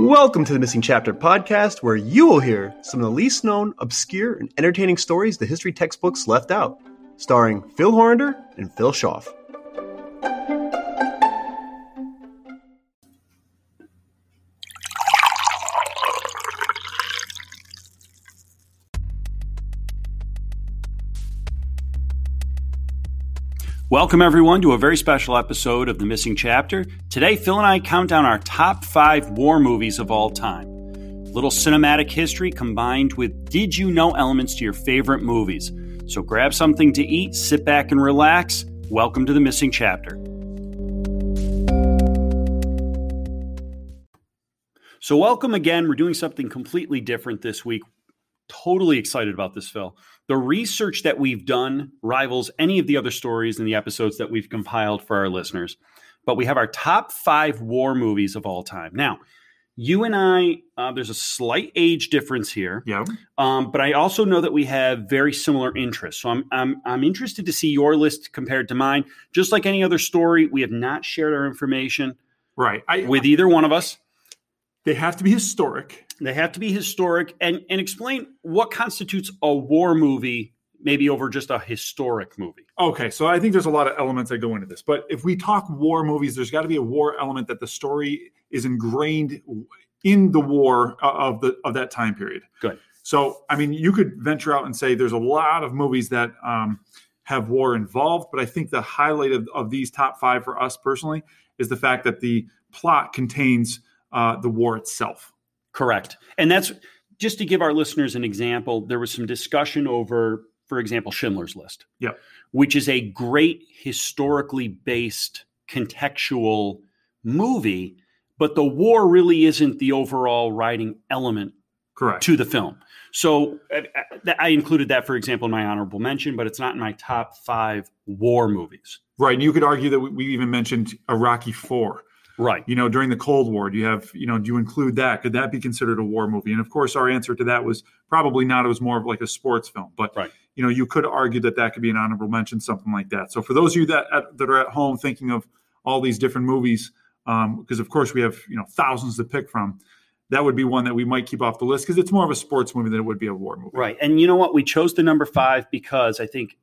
Welcome to the Missing Chapter podcast, where you will hear some of the least known, obscure, and entertaining stories the history textbooks left out, starring Phil Horander and Phil Schaff. Welcome, everyone, to a very special episode of The Missing Chapter. Today, Phil and I count down our top five war movies of all time. Little cinematic history combined with did you know elements to your favorite movies. So grab something to eat, sit back, and relax. Welcome to The Missing Chapter. So, welcome again. We're doing something completely different this week. Totally excited about this, Phil. The research that we've done rivals any of the other stories in the episodes that we've compiled for our listeners. But we have our top five war movies of all time. Now, you and I, uh, there's a slight age difference here. Yeah. Um, but I also know that we have very similar interests. So I'm, I'm, I'm interested to see your list compared to mine. Just like any other story, we have not shared our information Right. I, with either one of us. they have to be historic. They have to be historic and, and explain what constitutes a war movie, maybe over just a historic movie. Okay, so I think there's a lot of elements that go into this. But if we talk war movies, there's got to be a war element that the story is ingrained in the war uh, of the of that time period. Good. So, I mean, you could venture out and say there's a lot of movies that um, have war involved, but I think the highlight of, of these top five for us personally is the fact that the plot contains uh, the war itself. Correct. And that's just to give our listeners an example, there was some discussion over, for example, Schindler's List. Yep. Which is a great historically based contextual movie, but the war really isn't the overall writing element Correct. to the film. So uh, uh, I included that, for example, in my honorable mention, but it's not in my top five war movies. Right. And you could argue that we, we even mentioned Rocky Four. Right. you know during the cold war do you have you know do you include that could that be considered a war movie and of course our answer to that was probably not it was more of like a sports film but Right. you know you could argue that that could be an honorable mention something like that so for those of you that at, that are at home thinking of all these different movies um, because of course we have you know thousands to pick from that would be one that we might keep off the list because it's more of a sports movie than it would be a war movie Right. And you know what? We chose the number five because I think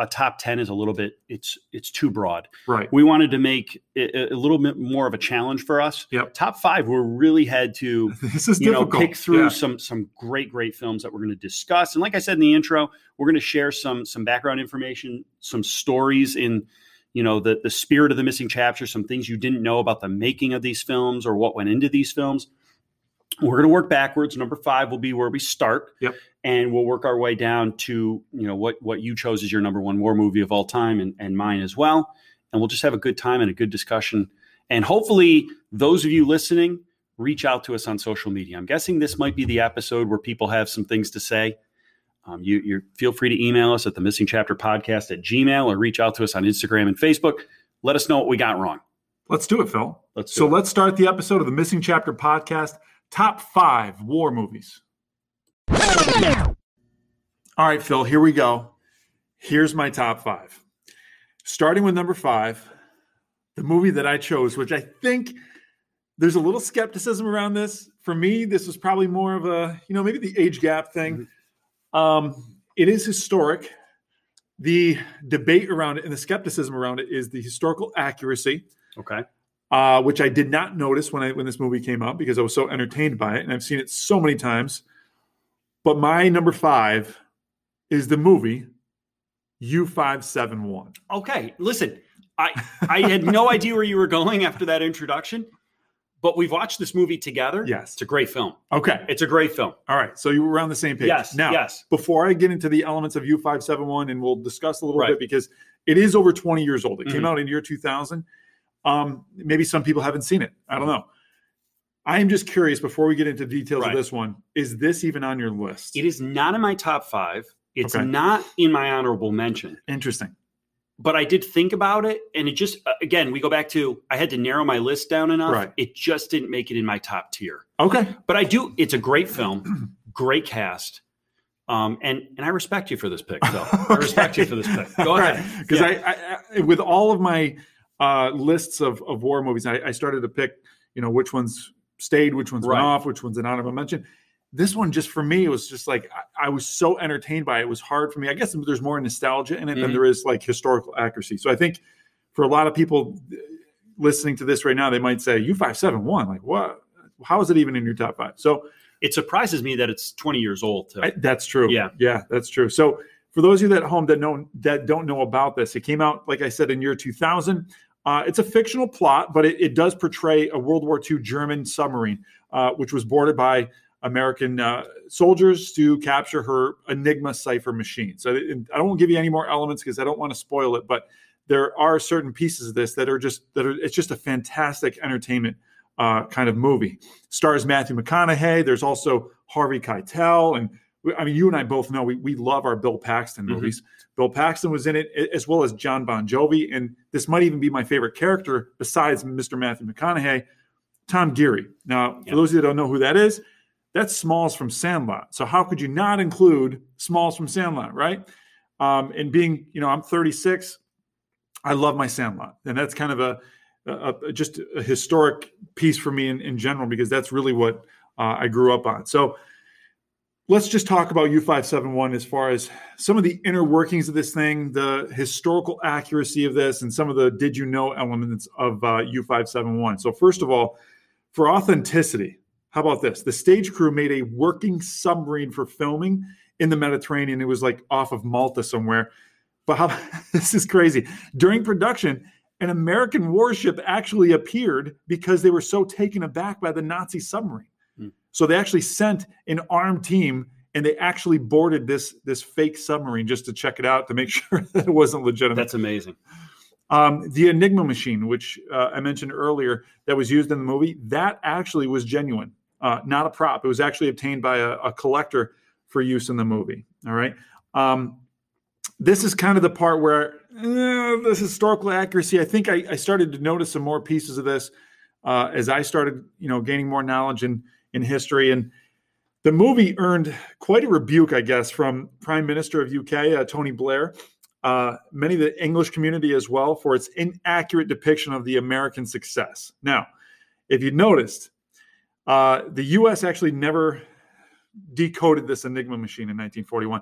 a top 10 is a little bit, it's, it's too broad. right We wanted to make it a a little bit more of a challenge for us. Yep. Top five, we really had to, this is you know, difficult pick through Yeah. some, some great, great films that we're going to discuss. And like I said in the intro, we're going to share some, some background information, some stories in, you know, the, the spirit of the missing chapter, some things you didn't know about the making of these films or what went into these films. We're going to work backwards. Number five will be where we start. Yep. And we'll work our way down to, you know, what, what you chose as your number one war movie of all time and, and mine as well. And we'll just have a good time and a good discussion. And hopefully, those of you listening, reach out to us on social media. I'm guessing this might be the episode where people have some things to say. Um, you you feel free to email us at the missing chapter podcast at gmail or reach out to us on Instagram and Facebook. Let us know what we got wrong. let's do it phil Let's So it. let's start the episode of the Missing Chapter podcast. Top five war movies. All right, Phil, here we go. Here's my top five. Starting with number five, the movie that I chose, which I think there's a little skepticism around this. For me, this was probably more of a, you know, maybe the age gap thing. Um, it is historic. The debate around it and the skepticism around it is the historical accuracy okay. uh, which I did not notice when I when this movie came out because I was so entertained by it, and I've seen it so many times. But my number five is the movie U five seven one. Okay. Listen, I I had no idea where you were going after that introduction, but we've watched this movie together. Yes. It's a great film. Okay. It's a great film. All right. So you were on the same page. Yes. Now, yes. before I get into the elements of U five seven one, and we'll discuss a little Right. bit because it is over twenty years old. It came Mhm. out in year two thousand. Um, maybe some people haven't seen it. I don't know. I am just curious before we get into details Right. of this one. Is this even on your list? It is not in my top five. It's Okay. not in my honorable mention. Interesting. but I did think about it, and it just uh, again we go back to I had to narrow my list down enough. Right. It just didn't make it in my top tier. Okay. But I do. It's a great film, great cast, um, and and I respect you for this pick. So I respect you for this pick. Go ahead. Because Yeah. I, I, with all of my uh, lists of, of war movies, I, I started to pick, you know, which ones stayed, which ones Right. went off, which ones an honorable mention. This one, just for me, it was just like I, I was so entertained by it. It was hard for me. I guess there's more nostalgia in it than Mhm. there is like historical accuracy. So I think for a lot of people uh, listening to this right now, they might say U five seven one. Like what? How is it even in your top five? So It surprises me that it's 20 years old. I, that's true. Yeah. yeah, that's true. So for those of you at home that know that don't know about this, it came out like I said in year 2000. Uh, it's a fictional plot, but it, it does portray a World War II German submarine, uh, which was boarded by American uh, soldiers to capture her Enigma cipher machine. So I don't give you any more elements because I don't want to spoil it, but there are certain pieces of this that are just that are it's just a fantastic entertainment uh, kind of movie. Stars Matthew McConaughey. There's also Harvey Keitel, and I mean, you and I both know we we love our Bill Paxton Mhm. movies. Bill Paxton was in it as well as Jon Bon Jovi, and this might even be my favorite character besides Mr. Matthew McConaughey, Tom Guiry. Now, Yeah. for those of you that don't know who that is, that's Smalls from Sandlot. So how could you not include Smalls from Sandlot, right? Um, and being, you know, I'm 36. I love my Sandlot, and that's kind of a, a, a just a historic piece for me in, in general because that's really what uh, I grew up on. So let's just talk about U571 as far as some of the inner workings of this thing, the historical accuracy of this, and some of the did you know elements of uh, U571. So first of all, for authenticity, how about this? The stage crew made a working submarine for filming in the Mediterranean. It was like off of Malta somewhere. But how this is crazy. During production, an American warship actually appeared because they were so taken aback by the Nazi submarine. So they actually sent an armed team and they actually boarded this this fake submarine just to check it out to make sure that it wasn't legitimate. That's amazing. Um, the Enigma machine, which uh, I mentioned earlier, that was used in the movie, that actually was genuine, uh, not a prop. It was actually obtained by a, a collector for use in the movie. All right. Um, this is kind of the part where uh, this historical accuracy. I think I, I started to notice some more pieces of this uh, as I started, you know, gaining more knowledge in in history. And the movie earned quite a rebuke, I guess, from Prime Minister of UK uh, Tony Blair uh, many of the English community as well for its inaccurate depiction of the American success. Now, if you noticed, uh, the U.S. actually never decoded this Enigma machine in 1941.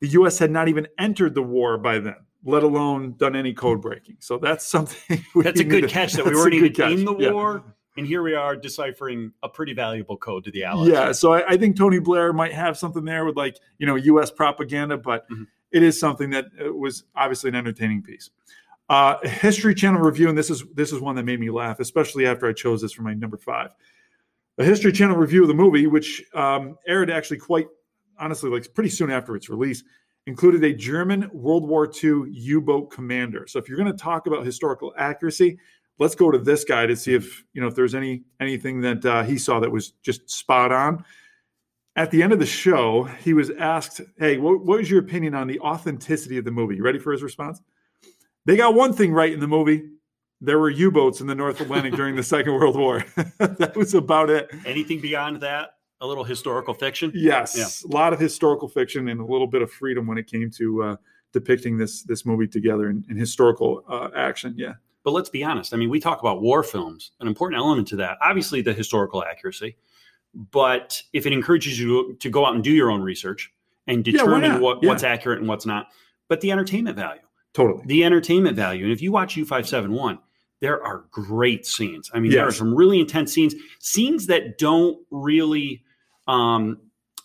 The U.S. had not even entered the war by then, let alone done any code breaking. So that's something. we That's a good to- catch that we weren't even in the Yeah. And here we are deciphering a pretty valuable code to the Allies. Yeah, so I, I think Tony Blair might have something there with like you know U.S. propaganda, but Mhm. it is something that uh, was obviously an entertaining piece. Uh, History Channel review, and this is this is one that made me laugh, especially after I chose this for my number five. A History Channel review of the movie, which um, aired actually quite honestly, like pretty soon after its release, included a German World War II U-boat commander. So if you're going to talk about historical accuracy, let's go to this guy to see if you know if there's any anything that uh, he saw that was just spot on. At the end of the show, he was asked, "Hey, what, what was your opinion on the authenticity of the movie?" You ready for his response? They got one thing right in the movie. There were U-boats in the North Atlantic during the Second World War. that was about it. Anything beyond that? A little historical fiction? Yes, a lot of historical fiction and a little bit of freedom when it came to uh, depicting this this movie together in, in historical uh, action. Yeah, But let's be honest. I mean, we talk about war films. An important element to that, obviously, the historical accuracy. But if it encourages you to go out and do your own research and determine not? what, Yeah. what's accurate and what's not, but the entertainment value, totally. the entertainment value. And if you watch U571, there are great scenes. I mean, there are some really intense scenes, scenes that don't really um,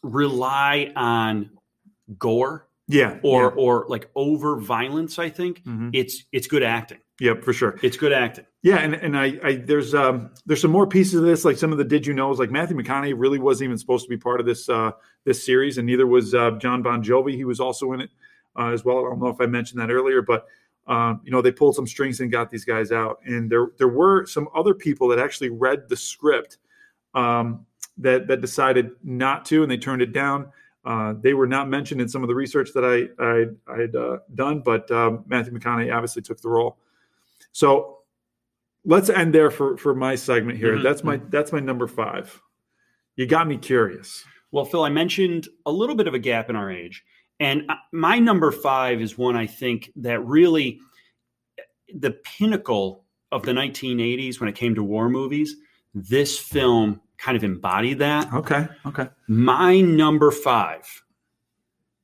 rely on gore Yeah, or or like over violence. I think yeah. Mhm. it's it's good acting. Yep, for sure. It's good acting. Yeah, and, and I, I there's um there's some more pieces of this, like some of the did you knows, like Matthew McConaughey really wasn't even supposed to be part of this uh this series, and neither was uh, Jon Bon Jovi. He was also in it uh, as well. I don't know if I mentioned that earlier, but um, you know they pulled some strings and got these guys out, and there there were some other people that actually read the script um, that that decided not to, and they turned it down. Uh, they were not mentioned in some of the research that I I had uh, done, but um, Matthew McConaughey obviously took the role. So let's end there for for my segment here. Mhm, That's my that's my number five. You got me curious. Well, Phil, I mentioned a little bit of a gap in our age. And my number five is one I think that really the pinnacle of the 1980s when it came to war movies. This film kind of embodied that. Okay. Okay. My number five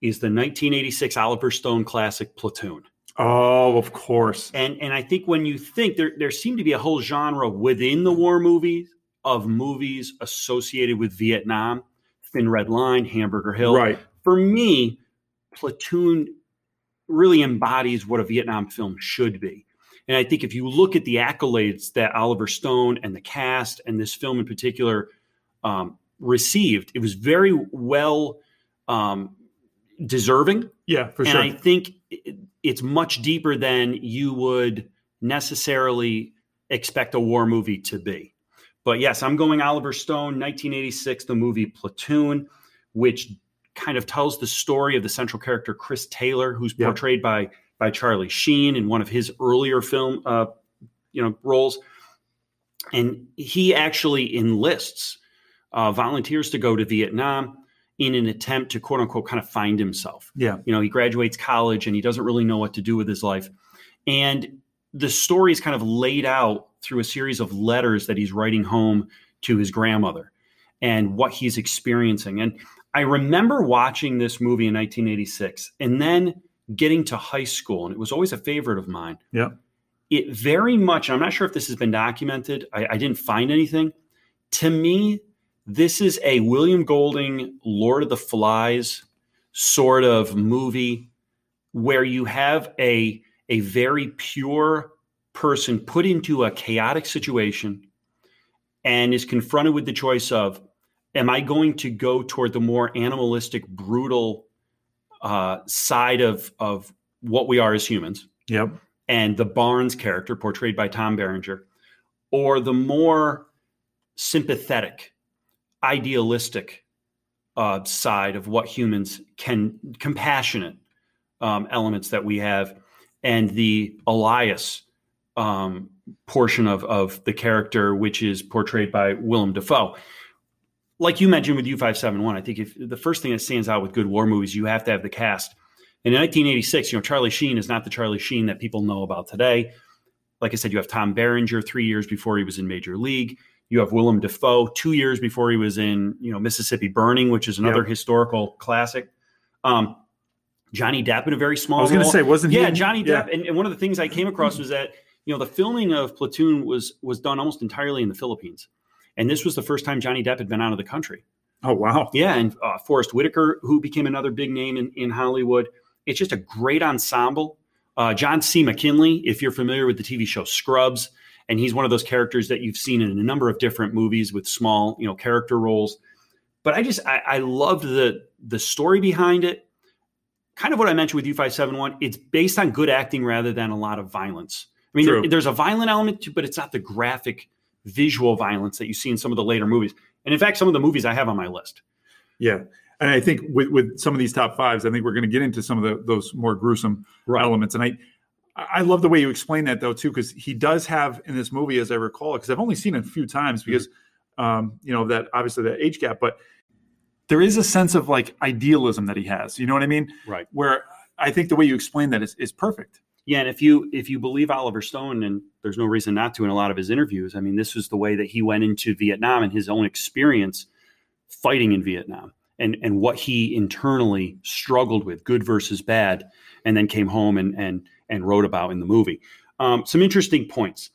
is the 1986 Oliver Stone classic Platoon. Oh, of course. And and I think when you think there there seemed to be a whole genre within the war movies of movies associated with Vietnam, Thin Red Line, Hamburger Hill. Right. For me, Platoon really embodies what a Vietnam film should be. And I think if you look at the accolades that Oliver Stone and the cast and this film in particular um, received, it was very well um, deserving. Yeah, for and sure. I think it- it's much deeper than you would necessarily expect a war movie to be. But yes, I'm going Oliver Stone, 1986, the movie Platoon, which kind of tells the story of the central character Chris Taylor, who's Yeah. portrayed by by Charlie Sheen in one of his earlier film, uh, you know, roles, and he actually enlists uh, volunteers to go to Vietnam in an attempt to quote unquote kind of find himself. yeah. You know, he graduates college and he doesn't really know what to do with his life. And the story is kind of laid out through a series of letters that he's writing home to his grandmother and what he's experiencing. And I remember watching this movie in 1986 and then getting to high school, and it was always a favorite of mine. Yeah. It very much, I'm not sure if this has been documented, I, I didn't find anything. To me, this is a William Golding, Lord of the Flies sort of movie where you have a, a very pure person put into a chaotic situation and is confronted with the choice of am I going to go toward the more animalistic, brutal uh, side of, of what we are as humans? Yep. and the Barnes character, portrayed by Tom Berenger, or the more sympathetic, idealistic uh, side of what humans can, compassionate um, elements that we have, and the Elias um, portion of, of the character, which is portrayed by Willem Dafoe. Like you mentioned with U571, I think if the first thing that stands out with good war movies, you have to have the cast. And in 1986, you know, Charlie Sheen is not the Charlie Sheen that people know about today. Like I said, you have Tom Berenger three years before he was in Major League. You have Willem Dafoe two years before he was in, you know, Mississippi Burning, which is another Yep. historical classic. Um, Johnny Depp in a very small I was going to say, wasn't he? yeah, Johnny yeah. Depp. And, and one of the things I came across was that you know the filming of Platoon was was done almost entirely in the Philippines, and this was the first time Johnny Depp had been out of the country. Oh wow. Yeah, and uh, Forest Whitaker, who became another big name in, in Hollywood. It's just a great ensemble. Uh, John C. McGinley, if you're familiar with the TV show Scrubs, and he's one of those characters that you've seen in a number of different movies with small, you know, character roles. But I just I, I loved the the story behind it. Kind of what I mentioned with U571. It's based on good acting rather than a lot of violence. I mean, there, there's a violent element to, but it's not the graphic visual violence that you see in some of the later movies. And in fact, some of the movies I have on my list. Yeah. And I think with, with some of these top fives, I think we're going to get into some of the, those more gruesome elements. And I, I love the way you explain that though too, because he does have in this movie, as I recall, it, because I've only seen it a few times because, um, you know, that obviously that age gap, but there is a sense of like idealism that he has. You know what I mean? Right. Where I think the way you explain that is, is perfect. Yeah, and if you if you believe Oliver Stone, and there's no reason not to in a lot of his interviews, I mean, this was the way that he went into Vietnam and his own experience fighting in Vietnam, and and what he internally struggled with, good versus bad, and then came home and and and wrote about in the movie. Um, some interesting points.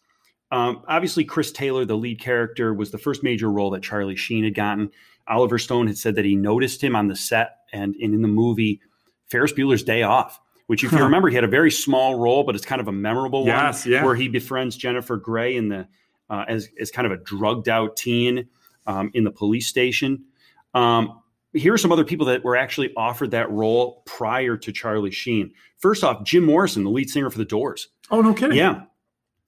Um, obviously, Chris Taylor, the lead character, was the first major role that Charlie Sheen had gotten. Oliver Stone had said that he noticed him on the set and, and in the movie Ferris Bueller's Day Off, which, if you remember, he had a very small role, but it's kind of a memorable Yes, one yeah. where he befriends Jennifer Grey in the uh, as as kind of a drugged out teen um, in the police station. Um, here are some other people that were actually offered that role prior to Charlie Sheen. First off, Jim Morrison, the lead singer for the Doors. Oh, no kidding. Yeah.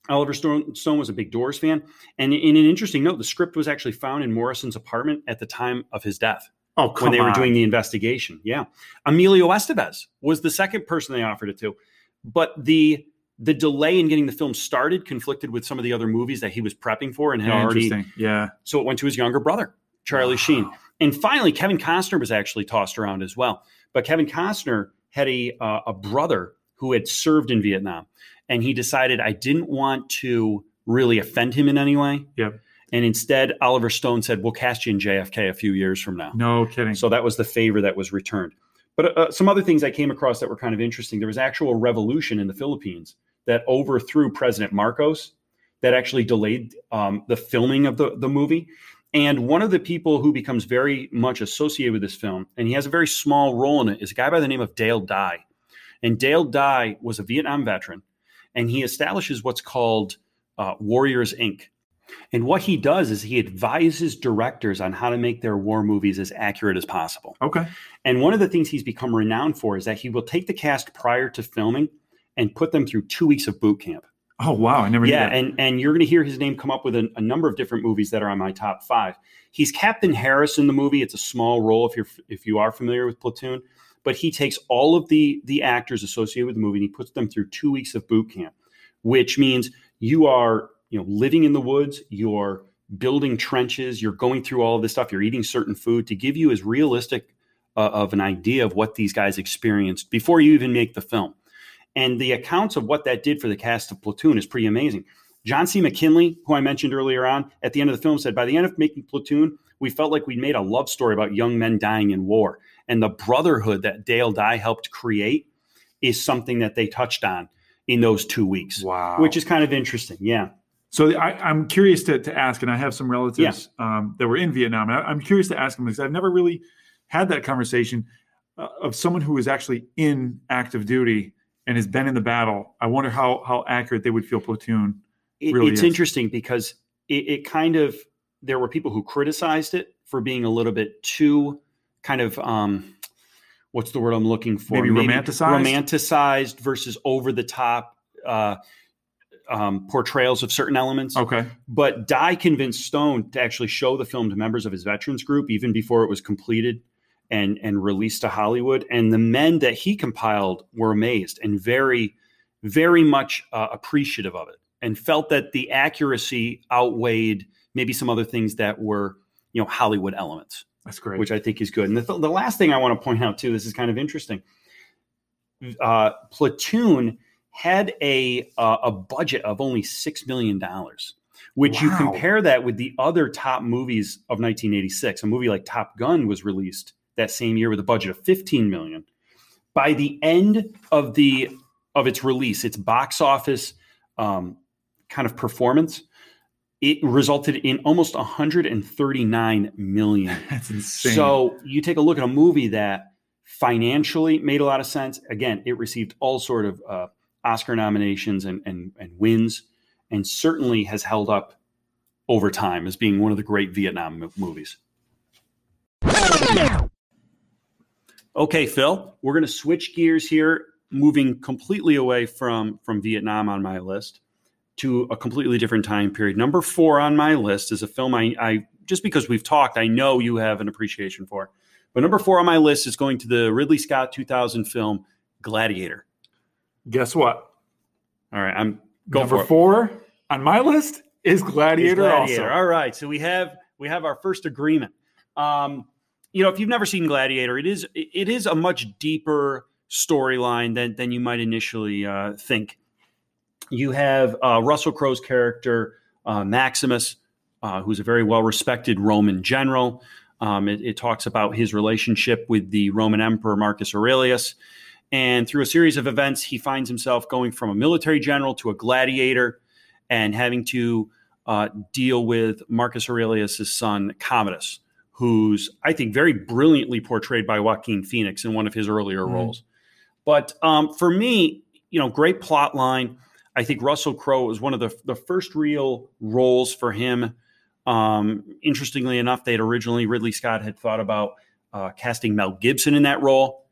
Oliver Stone, Stone was a big Doors fan. And in an interesting note, the script was actually found in Morrison's apartment at the time of his death Oh, come when they were doing the investigation. Yeah. Emilio Estevez was the second person they offered it to. But the the delay in getting the film started conflicted with some of the other movies that he was prepping for and had Yeah, already. Yeah. so it went to his younger brother, Charlie Sheen. And finally, Kevin Costner was actually tossed around as well. But Kevin Costner had a uh, a brother who had served in Vietnam, and he decided I didn't want to really offend him in any way. Yep. And instead, Oliver Stone said, "We'll cast you in JFK a few years from now." No kidding. So that was the favor that was returned. But uh, some other things I came across that were kind of interesting. There was actual revolution in the Philippines that overthrew President Marcos, that actually delayed um, the filming of the, the movie. And one of the people who becomes very much associated with this film, and he has a very small role in it, is a guy by the name of Dale Dye. And Dale Dye was a Vietnam veteran, and he establishes what's called uh, Warriors Inc. And what he does is he advises directors on how to make their war movies as accurate as possible. Okay. And one of the things he's become renowned for is that he will take the cast prior to filming and put them through two weeks of boot camp. Oh wow, I never. Yeah, and and you're going to hear his name come up with a, a, number of different movies that are on my top five. He's Captain Harris in the movie. It's a small role if you're if you are familiar with Platoon, but he takes all of the the actors associated with the movie and he puts them through two weeks of boot camp, which means you are you know living in the woods, you're building trenches, you're going through all of this stuff, you're eating certain food to give you as realistic uh, of an idea of what these guys experienced before you even make the film. And the accounts of what that did for the cast of Platoon is pretty amazing. John C. McGinley, who I mentioned earlier on, at the end of the film said, by the end of making Platoon, we felt like we'd made a love story about young men dying in war. And the brotherhood that Dale Dye helped create is something that they touched on in those two weeks. Wow. Which is kind of interesting. Yeah. So I, am curious to, to ask, and I have some relatives yeah. um, that were in Vietnam. And I, am curious to ask them because I've never really had that conversation uh, of someone who was actually in active duty and has been in the battle. I wonder how how accurate they would feel platoon. Really it's is. interesting because it, it, kind of there were people who criticized it for being a little bit too kind of um, what's the word I'm looking for? Maybe, Maybe romanticized, romanticized versus over the top. Uh, um, portrayals of certain elements. Okay. But Dye convinced Stone to actually show the film to members of his veterans group even before it was completed and and released to Hollywood. And the men that he compiled were amazed and very, very much uh, appreciative of it, and felt that the accuracy outweighed maybe some other things that were you know Hollywood elements. That's great, which I think is good. And the, th- the last thing I want to point out too, this is kind of interesting. Uh, Platoon had a uh, a budget of only six million dollars which wow. you compare that with the other top movies of 1986 a movie like top gun was released that same year with a budget of 15 million. By the end of the of its release, its box office um, kind of performance, it resulted in almost 139 million. That's insane. So you take a look at a movie that financially made a lot of sense. Again, it received all sort of uh, Oscar nominations and, and and wins, and certainly has held up over time as being one of the great Vietnam movies. Okay, Phil, we're going to switch gears here, moving completely away from from Vietnam on my list to a completely different time period. Number four on my list is a film I, I just because we've talked, I know you have an appreciation for. But number four on my list is going to the Ridley Scott 2000 film Gladiator. Guess what? All right, I'm going number for four on my list is Gladiator, is Gladiator. Also. All right, so we have we have our first agreement. Um, you know, if you've never seen Gladiator, it is it is a much deeper storyline than than you might initially uh, think. You have uh, Russell Crowe's character uh, Maximus, uh, who's a very well respected Roman general. Um, it, it, talks about his relationship with the Roman Emperor Marcus Aurelius, and through a series of events, he finds himself going from a military general to a gladiator, and having to uh, deal with Marcus Aurelius' son Commodus who's I think very brilliantly portrayed by Joaquin Phoenix in one of his earlier mm roles. But um, for me, you know, great plot line. I think Russell Crowe was one of the the first real roles for him. Um, interestingly enough, they had originally Ridley Scott had thought about uh, casting Mel Gibson in that role,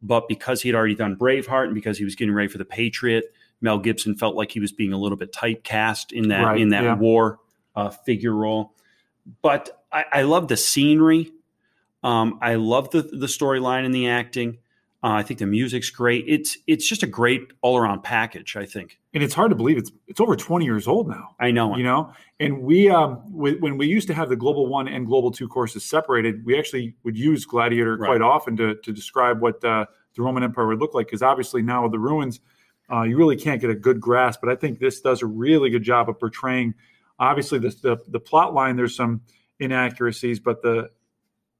but because he had already done Braveheart and because he was getting ready for the Patriot, Mel Gibson felt like he was being a little bit typecast in that right, in that yeah. war uh, figure role. But I, I love the scenery. Um, I love the the storyline and the acting. Uh, I think the music's great. It's it's just a great all around package. I think, and it's hard to believe it's it's over twenty years old now. I know, you know. And we um when we used to have the Global One and Global Two courses separated, we actually would use Gladiator right. quite often to to describe what uh, the Roman Empire would look like. Because obviously now with the ruins, uh, you really can't get a good grasp. But I think this does a really good job of portraying Obviously, the, the the plot line there's some inaccuracies, but the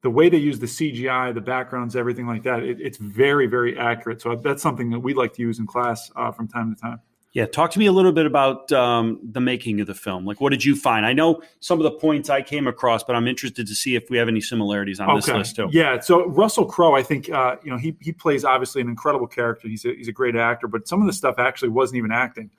the way they use the CGI, the backgrounds, everything like that, it, it's very very accurate. So that's something that we like to use in class uh, from time to time. Yeah, talk to me a little bit about um, the making of the film. Like, what did you find? I know some of the points I came across, but I'm interested to see if we have any similarities on this list too. Yeah, so Russell Crowe, I think uh, you know he he plays obviously an incredible character. He's a, he's a great actor, but some of the stuff actually wasn't even acting.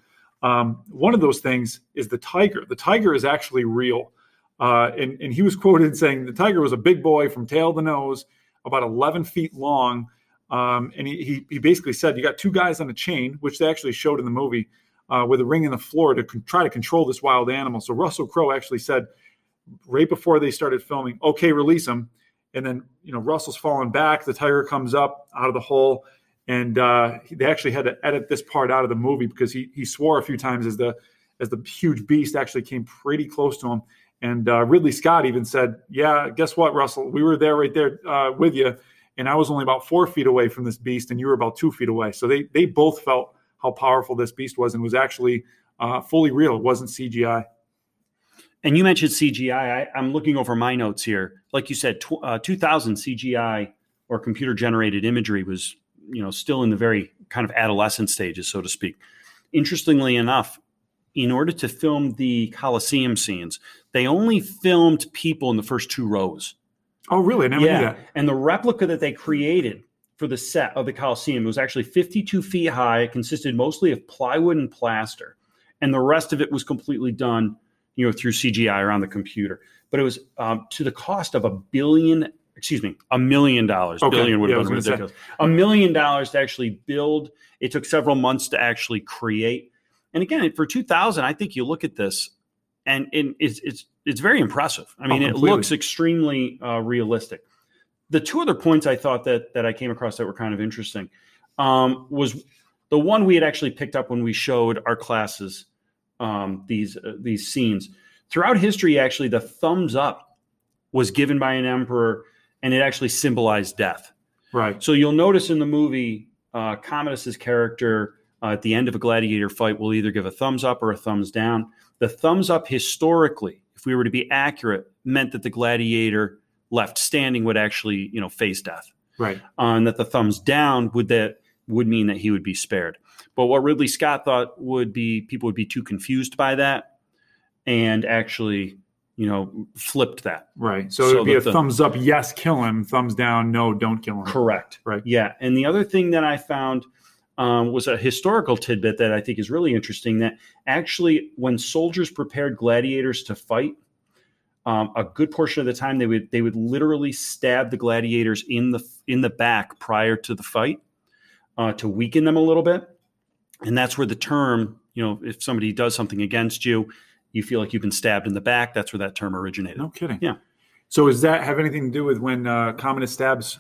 Um, one of those things is the tiger. The tiger is actually real, uh, and and he was quoted saying the tiger was a big boy from tail to nose, about 11 feet long um, and he, he, he basically said, you got two guys on a chain, which they actually showed in the movie, uh, with a ring in the floor to con- try to control this wild animal. So Russell Crowe actually said, right before they started filming, okay, release him. And then, you know, Russell's falling back. The tiger comes up out of the hole. And uh, they actually had to edit this part out of the movie because he, he swore a few times as the as the huge beast actually came pretty close to him. And uh, Ridley Scott even said, "Yeah, guess what, Russell? We were there right there uh, with you, and I was only about four feet away from this beast, and you were about two feet away. So they they both felt how powerful this beast was, and was actually uh, fully real. It wasn't CGI. And you mentioned CGI. I, am looking over my notes here. Like you said, tw- uh, 2000 CGI or computer generated imagery was, you know, still in the very kind of adolescent stages, so to speak. Interestingly enough, in order to film the Coliseum scenes, they only filmed people in the first two rows. Oh, really? I never yeah. knew that. And the replica that they created for the set of the Coliseum was actually 52 feet high. It consisted mostly of plywood and plaster, and the rest of it was completely done, you know, through CGI or on the computer. But it was um, to the cost of a billion, excuse me, a million dollars. Okay. Billion would have yeah, been ridiculous. Say. A million dollars to actually build. It took several months to actually create. And again, for 2000, I think you look at this, and, and it's it's it's very impressive. I mean, oh, it looks extremely uh, realistic. The two other points I thought that that I came across that were kind of interesting um, was the one we had actually picked up when we showed our classes um, these uh, these scenes throughout history. Actually, the thumbs up was given by an emperor, and it actually symbolized death. Right. So you'll notice in the movie, uh, Commodus's character uh, at the end of a gladiator fight will either give a thumbs up or a thumbs down. The thumbs up historically if we were to be accurate, meant that the gladiator left standing would actually, you know, face death. Right. Uh, and that the thumbs down would that would mean that he would be spared. But what Ridley Scott thought would be people would be too confused by that and actually, you know, flipped that. Right. So, so it would be a thumbs up, yes, kill him. Thumbs down, no, don't kill him. Correct. Right. Yeah. And the other thing that I found um, was a historical tidbit that I think is really interesting. That actually, when soldiers prepared gladiators to fight, um, a good portion of the time they would they would literally stab the gladiators in the in the back prior to the fight uh, to weaken them a little bit, and that's where the term you know if somebody does something against you, you feel like you've been stabbed in the back. That's where that term originated. No kidding. Yeah. So does that have anything to do with when uh, Commodus stabs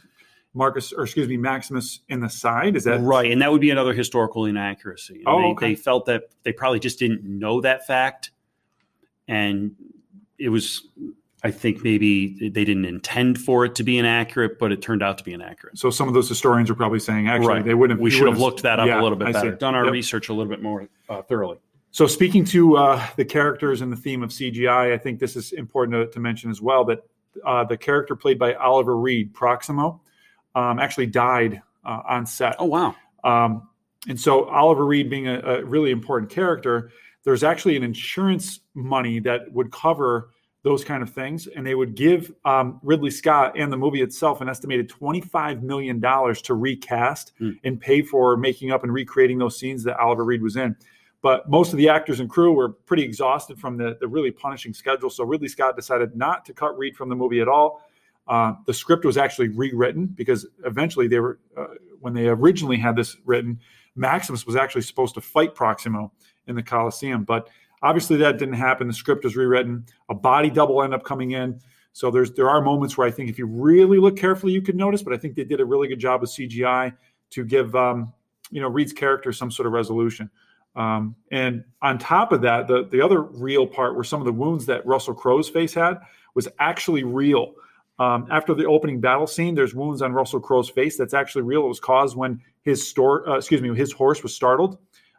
Marcus, or excuse me, Maximus in the side. Is that right? And that would be another historical inaccuracy. oh, they, okay. they felt that they probably just didn't know that fact, and it was. I think maybe they didn't intend for it to be inaccurate, but it turned out to be inaccurate. So some of those historians are probably saying, actually, right. they wouldn't. We should have looked that up yeah, a little bit better, done our yep. research a little bit more uh, thoroughly. So speaking to uh, the characters and the theme of CGI, I think this is important to, to mention as well that uh, the character played by Oliver Reed, Proximo, um, actually died uh, on set. Oh wow! Um, and so Oliver Reed, being a, a, really important character, there's actually an insurance money that would cover those kind of things, and they would give um, Ridley Scott and the movie itself an estimated 25 million dollars to recast mm. and pay for making up and recreating those scenes that Oliver Reed was in. But most of the actors and crew were pretty exhausted from the, the really punishing schedule. So Ridley Scott decided not to cut Reed from the movie at all. Uh, the script was actually rewritten because eventually they were, uh, when they originally had this written, Maximus was actually supposed to fight Proximo in the Colosseum, but obviously that didn't happen. The script was rewritten. A body double ended up coming in. So there's there are moments where I think if you really look carefully, you could notice. But I think they did a really good job with CGI to give um, you know Reed's character some sort of resolution. Um, and on top of that, the the other real part were some of the wounds that Russell Crowe's face had was actually real. Um, after the opening battle scene, there's wounds on Russell Crowe's face. That's actually real. It was caused when his store, uh, excuse me, his horse was startled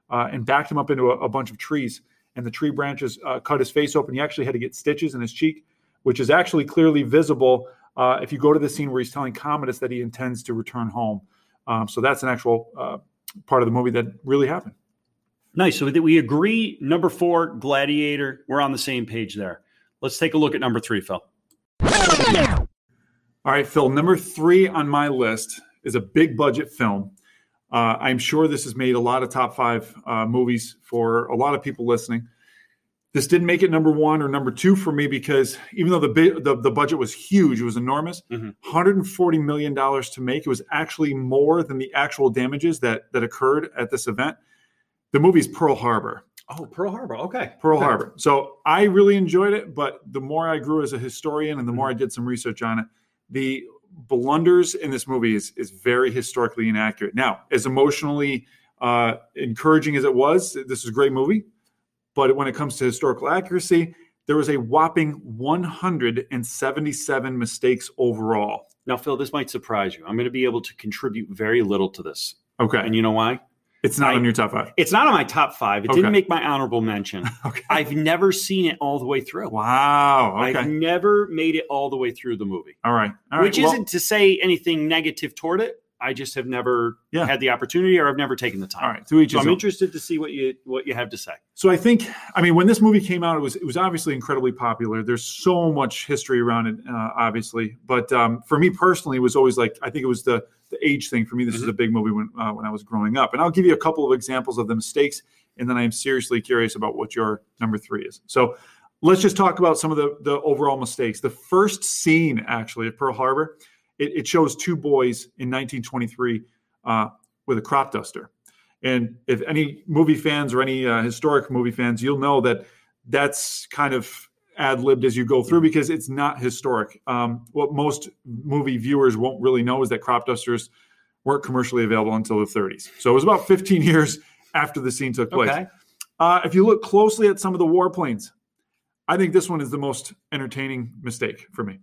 uh, and backed him up into a, a, bunch of trees. and the tree branches uh, cut his face open. He actually had to get stitches in his cheek, which is actually clearly visible uh, if you go to the scene where he's telling Commodus that he intends to return home. Um, so that's an actual uh, part of the movie that really happened. Nice. So we agree. Number four, Gladiator. We're on the same page there. Let's take a look at number three, Phil. All right, Phil. Number three on my list is a big budget film. Uh, I'm sure this has made a lot of top five uh, movies for a lot of people listening. This didn't make it number one or number two for me because even though the the, the budget was huge, it was enormous. Mm-hmm. 140 million dollars to make. It was actually more than the actual damages that that occurred at this event. The movie's Pearl Harbor. Oh, Pearl Harbor. Okay. Pearl okay. Harbor. So I really enjoyed it, but the more I grew as a historian and the more I did some research on it, the blunders in this movie is is very historically inaccurate. Now, as emotionally uh, encouraging as it was, this is a great movie. But when it comes to historical accuracy, there was a whopping 177 mistakes overall. Now, Phil, this might surprise you. I'm going to be able to contribute very little to this. Okay. And you know why? It's not I, on your top five. It's not on my top five. It okay. didn't make my honorable mention. okay. I've never seen it all the way through. Wow. Okay. I've never made it all the way through the movie. All right. All right. Which well, isn't to say anything negative toward it. I just have never yeah. had the opportunity or I've never taken the time. All right. So I'm own. interested to see what you what you have to say. So I think I mean when this movie came out, it was it was obviously incredibly popular. There's so much history around it, uh, obviously. But um, for me personally, it was always like I think it was the the age thing for me. This mm-hmm. is a big movie when uh, when I was growing up, and I'll give you a couple of examples of the mistakes, and then I am seriously curious about what your number three is. So let's just talk about some of the the overall mistakes. The first scene actually at Pearl Harbor, it, it shows two boys in 1923 uh, with a crop duster, and if any movie fans or any uh, historic movie fans, you'll know that that's kind of ad libbed as you go through because it's not historic. Um, what most movie viewers won't really know is that crop dusters weren't commercially available until the 30s. So it was about 15 years after the scene took place. Okay. Uh, if you look closely at some of the warplanes, I think this one is the most entertaining mistake for me.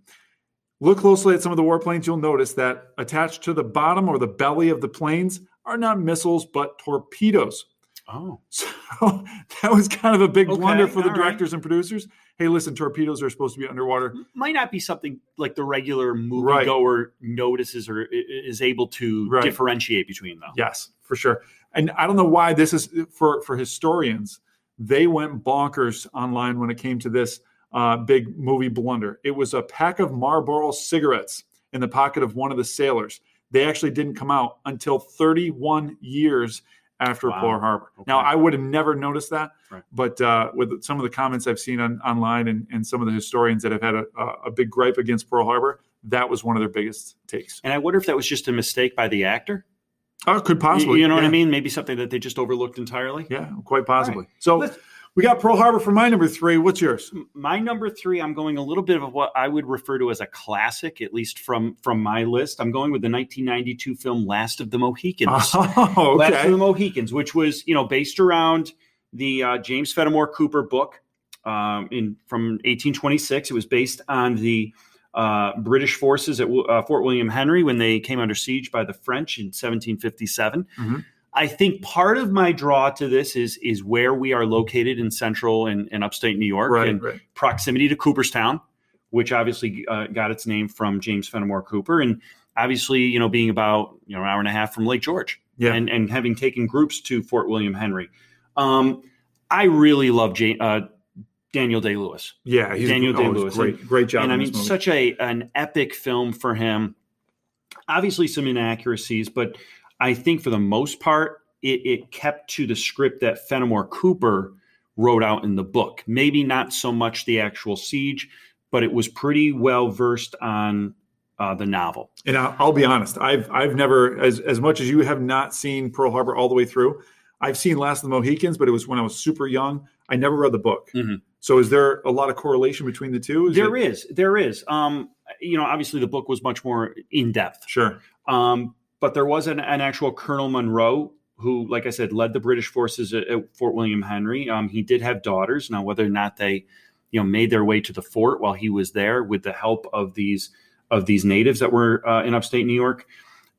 Look closely at some of the warplanes, you'll notice that attached to the bottom or the belly of the planes are not missiles but torpedoes. Oh. So that was kind of a big okay, blunder for the directors right. and producers. Hey, listen, torpedoes are supposed to be underwater. Might not be something like the regular moviegoer right. notices or is able to right. differentiate between them. Yes, for sure. And I don't know why this is for for historians. They went bonkers online when it came to this uh, big movie blunder. It was a pack of Marlboro cigarettes in the pocket of one of the sailors. They actually didn't come out until 31 years after wow. Pearl Harbor. Okay. Now, I would have never noticed that, right. but uh, with some of the comments I've seen on, online and, and some of the historians that have had a, a big gripe against Pearl Harbor, that was one of their biggest takes. And I wonder if that was just a mistake by the actor. Oh, could possibly. You, you know yeah. what I mean? Maybe something that they just overlooked entirely. Yeah, quite possibly. Right. So Let's, we got Pearl Harbor for my number three. What's yours? My number three, I'm going a little bit of what I would refer to as a classic, at least from from my list. I'm going with the 1992 film Last of the Mohicans. Oh, okay. Last of the Mohicans, which was you know based around the uh, James Fenimore Cooper book um, in from 1826. It was based on the uh, British forces at uh, Fort William Henry when they came under siege by the French in 1757. Mm-hmm. I think part of my draw to this is is where we are located in central and, and upstate New York right, and right. proximity to Cooperstown, which obviously uh, got its name from James Fenimore Cooper, and obviously you know being about you know an hour and a half from Lake George, yeah. and and having taken groups to Fort William Henry. Um, I really love Jane, uh, Daniel Day Lewis. Yeah, Daniel Day Lewis, great, great job. And I mean, such a an epic film for him. Obviously, some inaccuracies, but I think for the most part, it, it kept to the script that Fenimore Cooper wrote out in the book. Maybe not so much the actual siege, but it was pretty well versed on uh, the novel. And I'll, I'll, be honest, I've I've never as as much as you have not seen Pearl Harbor all the way through. I've seen Last of the Mohicans, but it was when I was super young. I never read the book. Mm-hmm. So is there a lot of correlation between the two? Is there it... is. There is. Um, you know, obviously the book was much more in depth. Sure. Um, but there was an, an, actual Colonel Monroe who, like I said, led the British forces at, at Fort William Henry. Um, he did have daughters. Now, whether or not they, you know, made their way to the fort while he was there with the help of these of these natives that were uh, in upstate New York,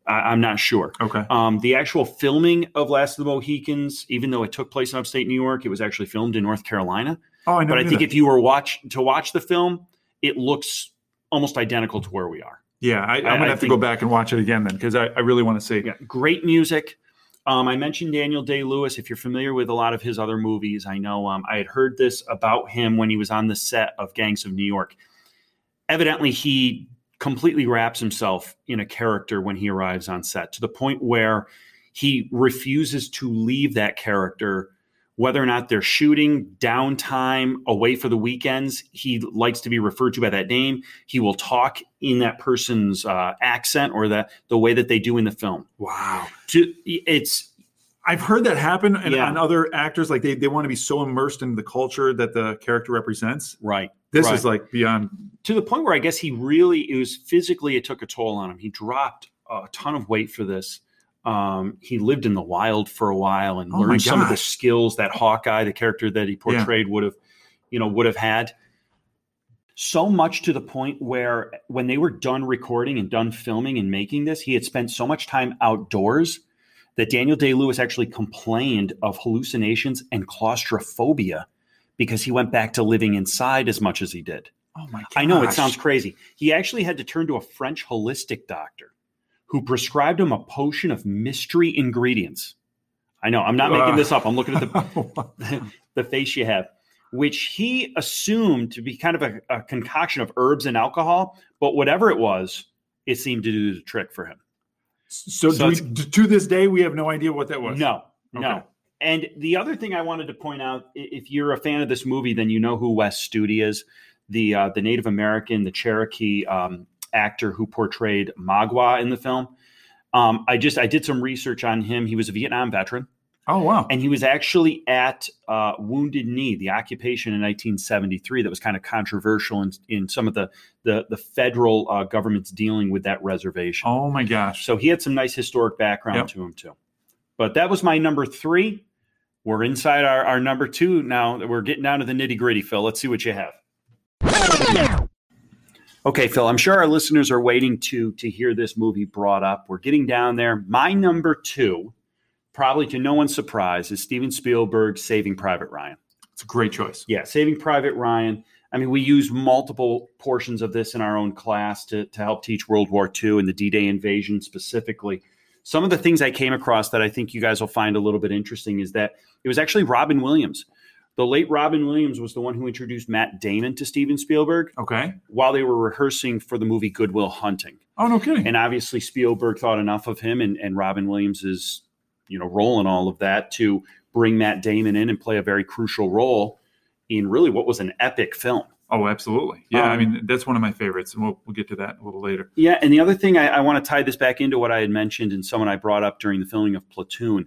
I, am not sure. Okay. Um, the actual filming of Last of the Mohicans, even though it took place in upstate New York, it was actually filmed in North Carolina. Oh, I know. But I think that. if you were watch to watch the film, it looks almost identical to where we are. Yeah, I, am gonna have think, to go back and watch it again then because I, I, really want to see. Yeah, great music. Um, I mentioned Daniel Day Lewis. If you're familiar with a lot of his other movies, I know um, I had heard this about him when he was on the set of Gangs of New York. Evidently, he completely wraps himself in a character when he arrives on set to the point where he refuses to leave that character whether or not they're shooting downtime away for the weekends he likes to be referred to by that name he will talk in that person's uh, accent or the, the way that they do in the film wow it's I've heard that happen and yeah. on other actors, like they, they want to be so immersed in the culture that the character represents. Right. This right. is like beyond to the point where I guess he really it was physically it took a toll on him. He dropped a ton of weight for this. Um, he lived in the wild for a while and oh learned some of the skills that Hawkeye, the character that he portrayed, yeah. would have, you know, would have had. So much to the point where when they were done recording and done filming and making this, he had spent so much time outdoors that Daniel Day Lewis actually complained of hallucinations and claustrophobia because he went back to living inside as much as he did. Oh my I know it sounds crazy. He actually had to turn to a French holistic doctor who prescribed him a potion of mystery ingredients. I know, I'm not making this up. I'm looking at the, the face you have, which he assumed to be kind of a, a concoction of herbs and alcohol, but whatever it was, it seemed to do the trick for him. So, so we, to this day, we have no idea what that was. No, okay. no. And the other thing I wanted to point out, if you're a fan of this movie, then you know who Wes Studi is, the uh, the Native American, the Cherokee um, actor who portrayed Magua in the film. Um, I just I did some research on him. He was a Vietnam veteran. Oh wow! And he was actually at uh, Wounded Knee, the occupation in 1973 that was kind of controversial in, in some of the the, the federal uh, governments dealing with that reservation. Oh my gosh! So he had some nice historic background yep. to him too. But that was my number three. We're inside our, our number two now. We're getting down to the nitty gritty, Phil. Let's see what you have. Okay, Phil, I'm sure our listeners are waiting to to hear this movie brought up. We're getting down there. My number two probably to no one's surprise, is Steven Spielberg's Saving Private Ryan. It's a great choice. Yeah, Saving Private Ryan. I mean, we use multiple portions of this in our own class to, to help teach World War II and the D Day invasion specifically. Some of the things I came across that I think you guys will find a little bit interesting is that it was actually Robin Williams. The late Robin Williams was the one who introduced Matt Damon to Steven Spielberg. Okay. While they were rehearsing for the movie Goodwill Hunting. Oh, no kidding. And obviously, Spielberg thought enough of him, and, and Robin Williams is you know role in all of that to bring Matt Damon in and play a very crucial role in really what was an epic film. Oh, absolutely. Yeah, um, I mean that's one of my favorites, and we'll we'll get to that a little later. Yeah, and the other thing I, I want to tie this back into what I had mentioned and someone I brought up during the filming of Platoon.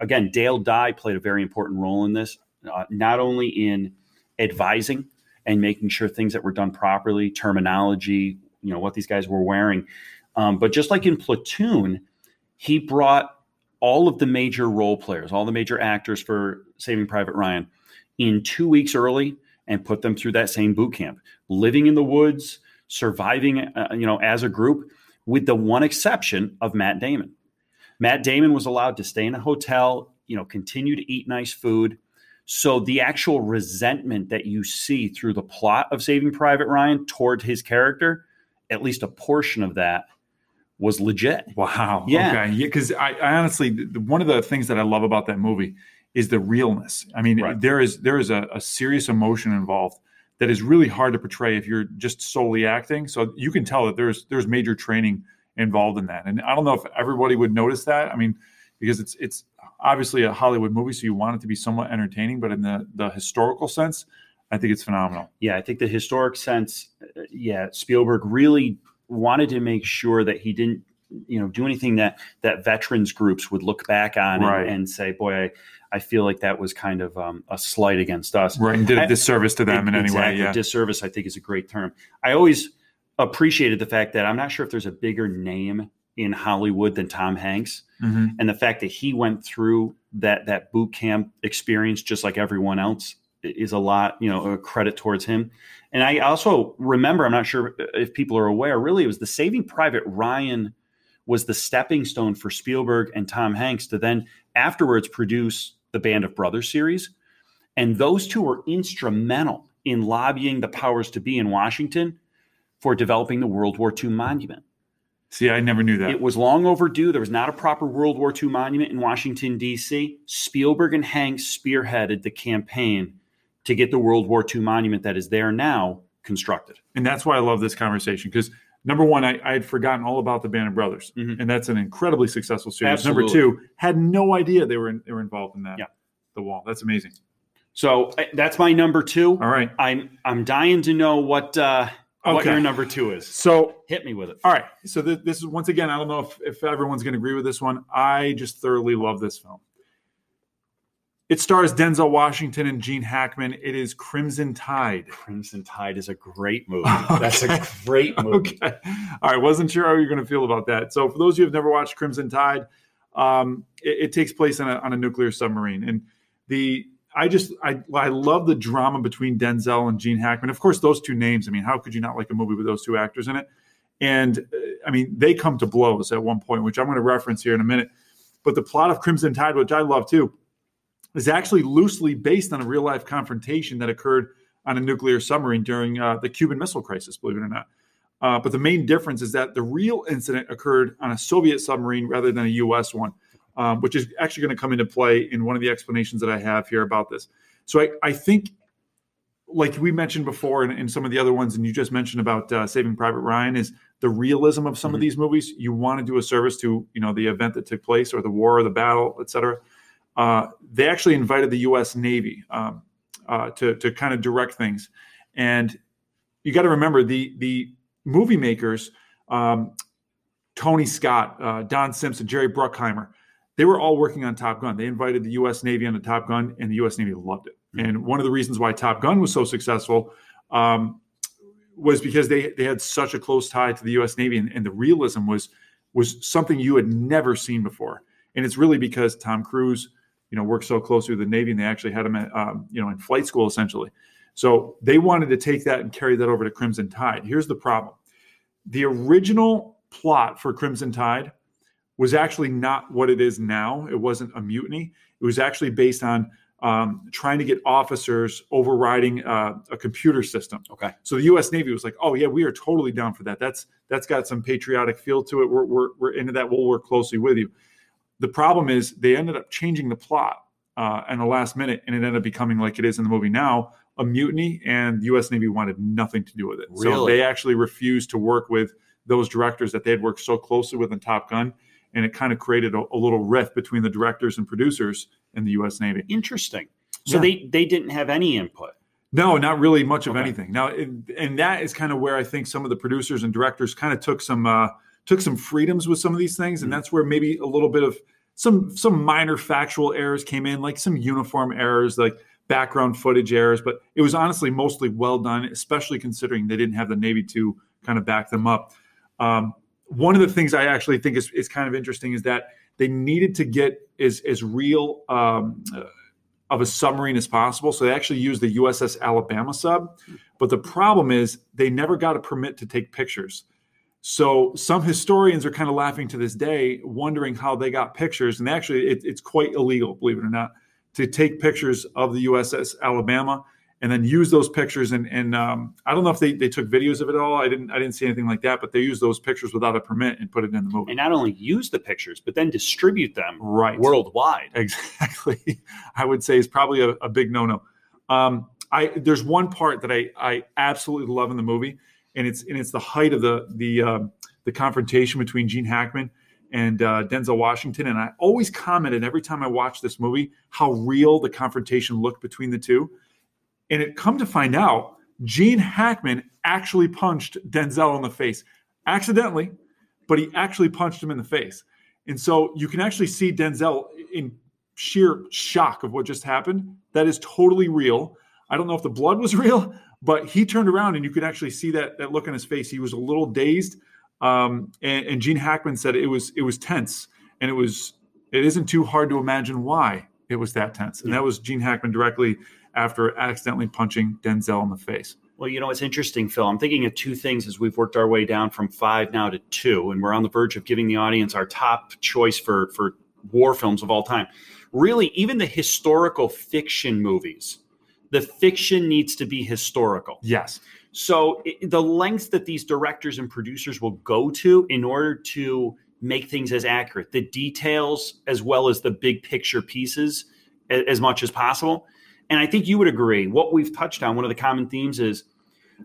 Again, Dale Dye played a very important role in this, uh, not only in advising and making sure things that were done properly, terminology, you know what these guys were wearing, um, but just like in Platoon, he brought all of the major role players, all the major actors for Saving Private Ryan in two weeks early and put them through that same boot camp, living in the woods, surviving, uh, you know, as a group, with the one exception of Matt Damon. Matt Damon was allowed to stay in a hotel, you know, continue to eat nice food. So the actual resentment that you see through the plot of Saving Private Ryan toward his character, at least a portion of that was legit. Wow. Yeah. Okay. Yeah. Because I, I, honestly, one of the things that I love about that movie is the realness. I mean, right. there is there is a, a, serious emotion involved that is really hard to portray if you're just solely acting. So you can tell that there's there's major training involved in that. And I don't know if everybody would notice that. I mean, because it's it's obviously a Hollywood movie, so you want it to be somewhat entertaining, but in the the historical sense, I think it's phenomenal. Yeah, I think the historic sense, uh, yeah, Spielberg really wanted to make sure that he didn't you know do anything that that veterans groups would look back on right. and, and, say boy I, I feel like that was kind of um, a slight against us right and did a disservice to them I, in any exactly. way yeah disservice i think is a great term i always appreciated the fact that i'm not sure if there's a bigger name in hollywood than tom hanks mm-hmm. and the fact that he went through that that boot camp experience just like everyone else is a lot, you know, a credit towards him. And I also remember, I'm not sure if people are aware, really, it was the Saving Private Ryan was the stepping stone for Spielberg and Tom Hanks to then afterwards produce the Band of Brothers series. And those two were instrumental in lobbying the powers to be in Washington for developing the World War II monument. See, I never knew that. It was long overdue. There was not a proper World War II monument in Washington, D.C. Spielberg and Hanks spearheaded the campaign to get the World War II monument that is there now constructed. and that's why I love this conversation because number one, I, I had forgotten all about the Band of Brothers, Mhm. and that's an incredibly successful series. Absolutely. Number two, had no idea they were in, they were involved in that. Yeah. The wall. That's amazing. So that's my number two. All right. I'm I'm dying to know what uh, what Okay. your number two is. So Hit me with it. All right. So th- this is once again, I don't know if, if everyone's going to agree with this one. I just thoroughly love this film. It stars Denzel Washington and Gene Hackman. It is Crimson Tide. Crimson Tide is a great movie. That's a great movie. Okay. All right. Wasn't sure how you're going to feel about that. So for those of you who have never watched Crimson Tide, um, it, it takes place on a, on a nuclear submarine. And the I just I I love the drama between Denzel and Gene Hackman. Of course, those two names. I mean, how could you not like a movie with those two actors in it? And uh, I mean, they come to blows at one point, which I'm going to reference here in a minute. But the plot of Crimson Tide, which I love too, is actually loosely based on a real life confrontation that occurred on a nuclear submarine during uh, the Cuban Missile Crisis, believe it or not. Uh, but the main difference is that the real incident occurred on a Soviet submarine rather than a U.S. one, um, which is actually going to come into play in one of the explanations that I have here about this. So I, I think, like we mentioned before, and, and some of the other ones, and you just mentioned about uh, Saving Private Ryan, is the realism of some of Mhm. these movies. You want to do a service to you know the event that took place, or the war, or the battle, et cetera. Uh, they actually invited the U.S. Navy um, uh, to to kind of direct things, and you got to remember the the movie makers, um, Tony Scott, uh, Don Simpson, Jerry Bruckheimer, they were all working on Top Gun. They invited the U.S. Navy on the Top Gun, and the U.S. Navy loved it. And one of the reasons why Top Gun was so successful um, was because they they had such a close tie to the U.S. Navy, and, and the realism was was something you had never seen before. And it's really because Tom Cruise, you know, worked so closely with the Navy, and they actually had him, at, um, you know, in flight school essentially. So they wanted to take that and carry that over to Crimson Tide. Here's the problem: the original plot for Crimson Tide was actually not what it is now. It wasn't a mutiny. It was actually based on um, trying to get officers overriding uh, a computer system. Okay. So the U.S. Navy was like, "Oh yeah, we are totally down for that. That's that's got some patriotic feel to it. We're we're, we're into that. We'll work closely with you." The problem is they ended up changing the plot uh, in the last minute, and it ended up becoming like it is in the movie now, a mutiny, and the U.S. Navy wanted nothing to do with it. Really? So they actually refused to work with those directors that they had worked so closely with in Top Gun, and it kind of created a, a little rift between the directors and producers in the U.S. Navy. Interesting. So Yeah. they they didn't have any input. No, not really much of Okay. anything. Now, and, that is kind of where I think some of the producers and directors kind of took some uh, took some freedoms with some of these things, and Mhm. that's where maybe a little bit of some some minor factual errors came in, like some uniform errors, like background footage errors. But it was honestly mostly well done, especially considering they didn't have the Navy to kind of back them up. Um, one of the things I actually think is, is kind of interesting is that they needed to get as as real um, uh, of a submarine as possible. So they actually used the USS Alabama sub. But the problem is they never got a permit to take pictures. So some historians are kind of laughing to this day, wondering how they got pictures. And actually, it, it's quite illegal, believe it or not, to take pictures of the USS Alabama and then use those pictures. And, and um, I don't know if they, they took videos of it all. I didn't I didn't see anything like that. But they used those pictures without a permit and put it in the movie. And not only use the pictures, but then distribute them right. worldwide. Exactly. I would say is probably a, a big no-no. Um, I there's one part that I I absolutely love in the movie, and it's and it's the height of the the um, the confrontation between Gene Hackman and uh, Denzel Washington. And I always commented every time I watched this movie how real the confrontation looked between the two. And it come to find out, Gene Hackman actually punched Denzel in the face, accidentally, but he actually punched him in the face. And so you can actually see Denzel in sheer shock of what just happened. That is totally real. I don't know if the blood was real, but he turned around and you could actually see that that look on his face. He was a little dazed. Um, and, and Gene Hackman said it was it was tense, and it was it isn't too hard to imagine why it was that tense. And that was Gene Hackman directly after accidentally punching Denzel in the face. Well, you know, it's interesting, Phil. I'm thinking of two things as we've worked our way down from five now to two, and we're on the verge of giving the audience our top choice for for war films of all time. Really, even the historical fiction movies, the fiction needs to be historical. Yes. So it, the lengths that these directors and producers will go to in order to make things as accurate, the details as well as the big picture pieces as, as much as possible. And I think you would agree. What we've touched on, one of the common themes is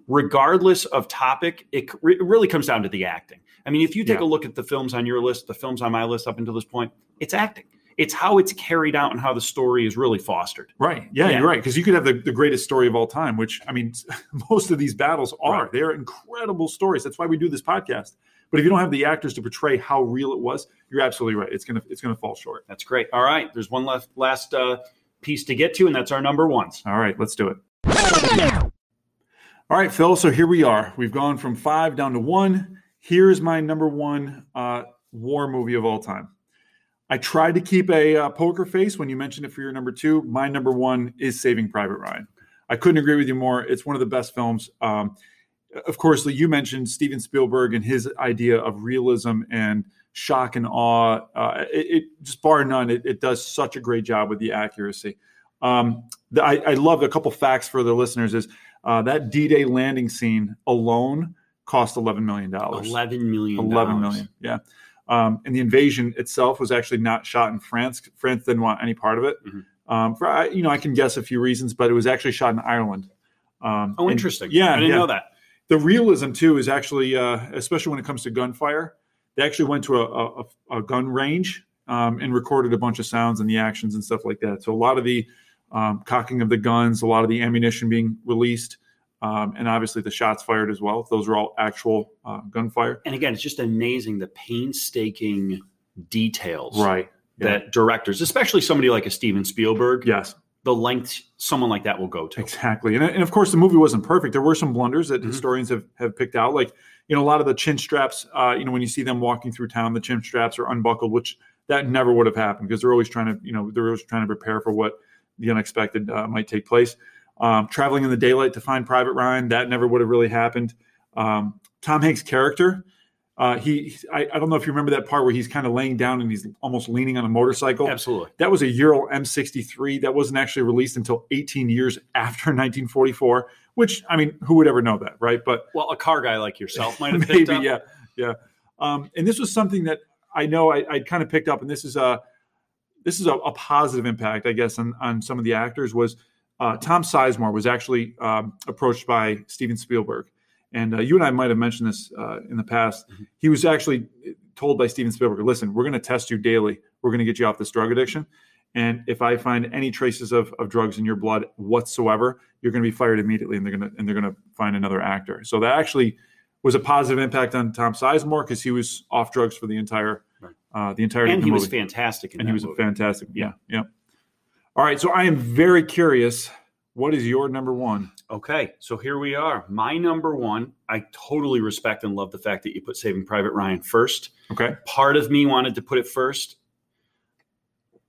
regardless of topic, it, re- it really comes down to the acting. I mean, if you take Yeah. a look at the films on your list, the films on my list up until this point, it's acting. It's how it's carried out and how the story is really fostered. Right. Yeah, Yeah. you're right. Because you could have the, the greatest story of all time, which I mean, most of these battles are. Right. They're incredible stories. That's why we do this podcast. But if you don't have the actors to portray how real it was, you're absolutely right. It's gonna it's gonna fall short. That's great. All right, there's one last last uh, piece to get to, and that's our number ones. All right, let's do it. All right, Phil. So here we are. We've gone from five down to one. Here's my number one uh, war movie of all time. I tried to keep a uh, poker face when you mentioned it for your number two. My number one is Saving Private Ryan. I couldn't agree with you more. It's one of the best films. Um, of course, you mentioned Steven Spielberg and his idea of realism and shock and awe. Uh, it, it just bar none, it, it does such a great job with the accuracy. Um, the, I, I love a couple facts for the listeners. Is uh, that D-Day landing scene alone cost eleven million dollars? Eleven million. 11 million. Yeah. Um, and the invasion itself was actually not shot in France. France didn't want any part of it. Mhm. Um, for I- you know, I can guess a few reasons, but it was actually shot in Ireland. Um, Oh, and- interesting. Yeah, I didn't yeah. know that. The realism too is actually, uh, especially when it comes to gunfire, they actually went to a, a, a gun range um, and recorded a bunch of sounds and the actions and stuff like that. So a lot of the um, cocking of the guns, a lot of the ammunition being released, um, and obviously the shots fired as well. Those are all actual uh, gunfire. And again, it's just amazing the painstaking details Right. that directors, especially somebody like a Steven Spielberg, Yes. the length someone like that will go to. Exactly. And, and of course, the movie wasn't perfect. There were some blunders that Mhm. historians have, have picked out. Like, you know, a lot of the chin straps, uh, you know, when you see them walking through town, the chin straps are unbuckled, which that never would have happened because they're always trying to, you know, they're always trying to prepare for what the unexpected uh, might take place. Um, traveling in the daylight to find Private Ryan, that never would have really happened. Um, Tom Hanks' character, uh, he, I, I don't know if you remember that part where he's kind of laying down and he's almost leaning on a motorcycle. Absolutely. That was a Ural M63 that wasn't actually released until 18 years after 1944. Which I mean, who would ever know that, right? But Well, a car guy like yourself might have picked maybe, up. yeah, yeah. Um, and this was something that I know I, I'd kind of picked up, and this is a this is a, a positive impact, I guess, on on some of the actors. Was uh, Tom Sizemore was actually um, approached by Steven Spielberg, and uh, you and I might have mentioned this uh, in the past. Mhm. He was actually told by Steven Spielberg, "Listen, we're going to test you daily. We're going to get you off this drug addiction." And if I find any traces of, of drugs in your blood whatsoever, you're going to be fired immediately, and they're going to and they're going to find another actor. So that actually was a positive impact on Tom Sizemore because he was off drugs for the entire Right. uh, the entire. And of the he movie, was fantastic in and he was movie. a fantastic. Yeah, yeah. All right, so I am very curious. What is your number one? Okay, so here we are. My number one, I totally respect and love the fact that you put Saving Private Ryan first. Okay, Part of me wanted to put it first.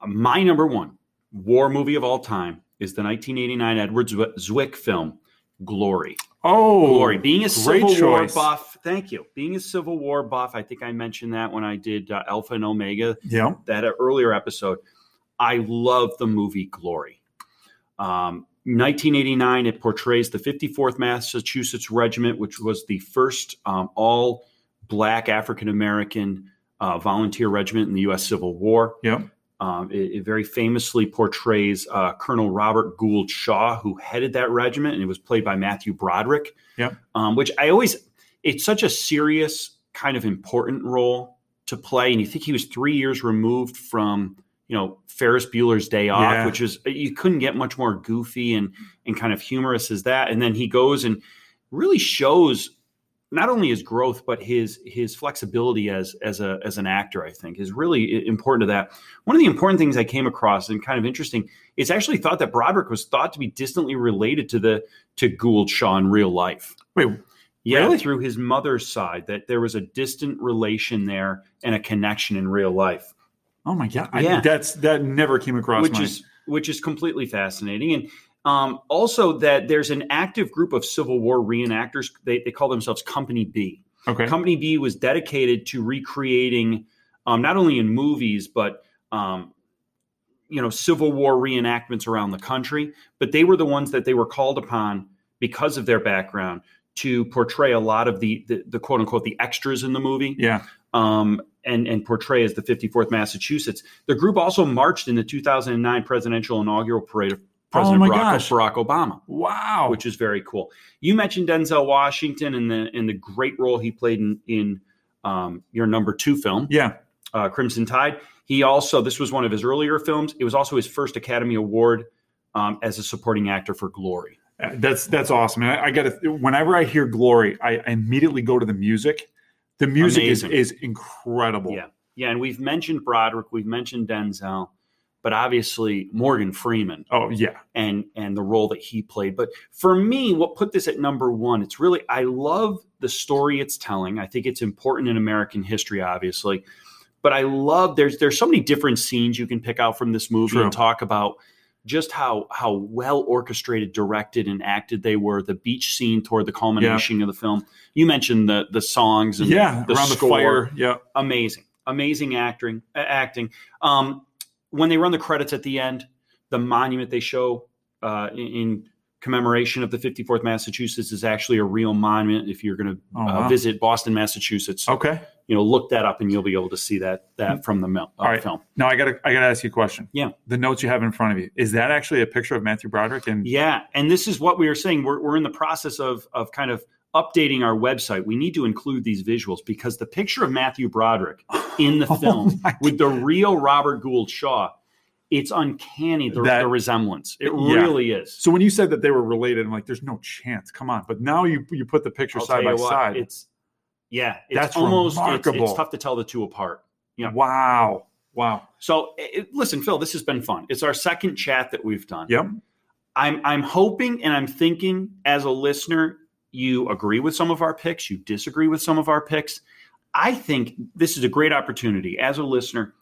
My number one war movie of all time is the 1989 Edward Zwick film, Glory. oh, Glory. Being a Civil War buff, thank you. Being a Civil War buff, I think I mentioned that when I did uh, Alpha and Omega yeah, that earlier episode. I love the movie Glory. Um, 1989, it portrays the 54th Massachusetts Regiment, which was the first um, all black African American uh, volunteer regiment in the U.S. Civil War. yeah, Um, it, it very famously portrays uh, Colonel Robert Gould Shaw, who headed that regiment, and it was played by Matthew Broderick. Yep. Um, which I always, it's such a serious, kind of important role to play. And you think he was three years removed from, you know, Ferris Bueller's Day Off, Yeah. which is, you couldn't get much more goofy and, and kind of humorous as that. And then he goes and really shows not only his growth but his his flexibility as as a as an actor i think is really important to that one of the important things i came across and kind of interesting is actually thought that broderick was thought to be distantly related to the to gould shaw in real life Wait, yeah Really? through his mother's side that there was a distant relation there and a connection in real life oh my god, I- Yeah. that's that never came across which my. is which is completely fascinating and Um, also, that there's an active group of Civil War reenactors. They, they call themselves Company B. Okay. Company B was dedicated to recreating um, not only in movies but um, you know Civil War reenactments around the country. But they were the ones that they were called upon because of their background to portray a lot of the the, the quote unquote the extras in the movie. yeah. Um, and and portray as the 54th Massachusetts. The group also marched in the 2009 presidential inaugural parade of President Oh my Barack, gosh. Barack Obama Wow. which is very cool. You mentioned Denzel Washington and the and the great role he played in in um, your number two film, yeah. uh, Crimson Tide. He also this was one of his earlier films. It was also his first Academy Award um, as a supporting actor for Glory. Uh, That's that's awesome. And I, I got. Whenever I hear "Glory," I, I immediately go to the music. The music is, is incredible. Yeah, yeah, and we've mentioned Broderick, we've mentioned Denzel, but obviously Morgan Freeman Oh yeah. and and the role that he played. But for me, what put this at number one? It's really I love the story it's telling. I think it's important in American history, obviously. But I love there's there's so many different scenes you can pick out from this movie True. and talk about just how how well orchestrated, directed, and acted they were. The beach scene toward the culmination of the film. You mentioned the the songs and Yeah. the around the score fire. Yeah. amazing, amazing acting. Acting. Um, when they run the credits at the end, the monument they show uh, in, in commemoration of the 54th Massachusetts is actually a real monument. If you're going to Oh, uh, wow. visit Boston, Massachusetts, Okay. you know, look that up and you'll be able to see that that from the mil- uh, right. film. Now I gotta I gotta ask you a question. Yeah. The notes you have in front of you is that actually a picture of Matthew Broderick? And Yeah, and this is what we were saying. We're, we're in the process of of kind of updating our website. We need to include these visuals because the picture of Matthew Broderick in the Oh film my with the real Robert Gould Shaw, it's uncanny the, That- the resemblance. It Yeah. really is. So when you said that they were related, I'm like, there's no chance. Come on. But now you you put the picture I'll side by what, side. It's yeah, it's That's almost it's, remarkable. it's tough to tell the two apart. yeah. Wow. Wow. So it, listen, Phil, this has been fun. It's our second chat that we've done. Yep. I'm I'm hoping and I'm thinking as a listener, you agree with some of our picks, you disagree with some of our picks. I think this is a great opportunity as a listener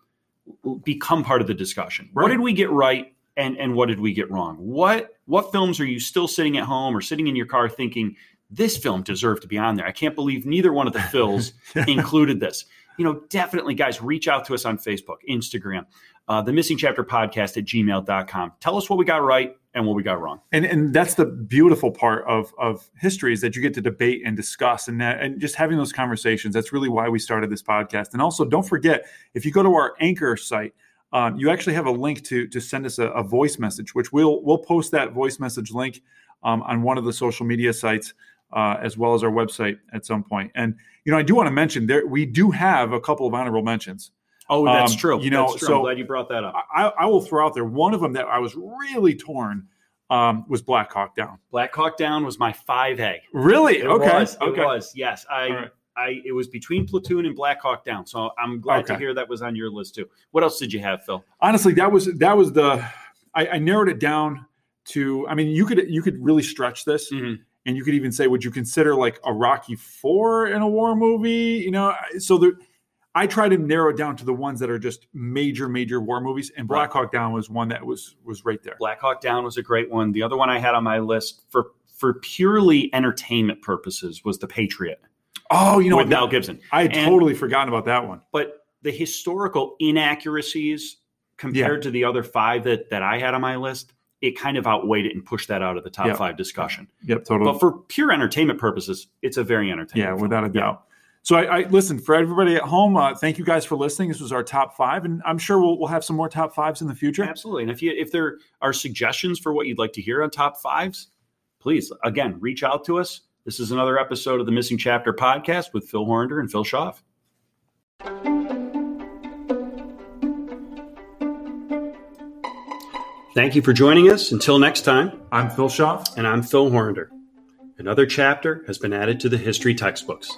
become part of the discussion. What did we get right and and what did we get wrong? What what films are you still sitting at home or sitting in your car thinking this film deserved to be on there? I can't believe neither one of the Phils included this. You know, definitely, guys, reach out to us on Facebook, Instagram, uh, the Missing Chapter Podcast at gmail.com. Tell us what we got right and what we got wrong. and and that's the beautiful part of of history is that you get to debate and discuss and that, and just having those conversations that's really why we started this podcast and also don't forget if you go to our anchor site um, you actually have a link to to send us a, a voice message which we'll we'll post that voice message link um, on one of the social media sites uh, as well as our website at some point. and you know i do want to mention there we do have a couple of honorable mentions Oh, that's Um, true. you know, That's true. so- I'm glad you brought that up. I, I will throw out there one of them that i was really torn um, was black hawk down Black Hawk Down was my 5A. really It okay was. It okay was. Yes. I right. I it was between Platoon and Black Hawk Down. So I'm glad to hear that was on your list too. What else did you have, Phil? honestly that was that was the I, I narrowed it down to i mean you could you could really stretch this Mhm. and you could even say would you consider like a rocky four in a war movie you know so there i try to narrow it down to the ones that are just major major war movies and black hawk down was one that was was right there Black Hawk Down was a great one. The other one I had on my list for for purely entertainment purposes was The Patriot oh you know with what Mel Gibson. i had And- totally forgotten about that one But the historical inaccuracies compared to the other five that that I had on my list, it kind of outweighed it and pushed that out of the top Yeah. five discussion. yep totally But for pure entertainment purposes, it's a very entertaining. Yeah, film. without a Yeah. doubt. So I, I listen for everybody at home. Uh, thank you guys for listening. This was our top five, and I'm sure we'll, we'll have some more top fives in the future. Absolutely. And if you if there are suggestions for what you'd like to hear on top fives, please again reach out to us. This is another episode of the Missing Chapter podcast with Phil Hornder and Phil Schaff. Thank you for joining us. Until next time, I'm Phil Schaff. and I'm Phil Hornder. Another chapter has been added to the history textbooks.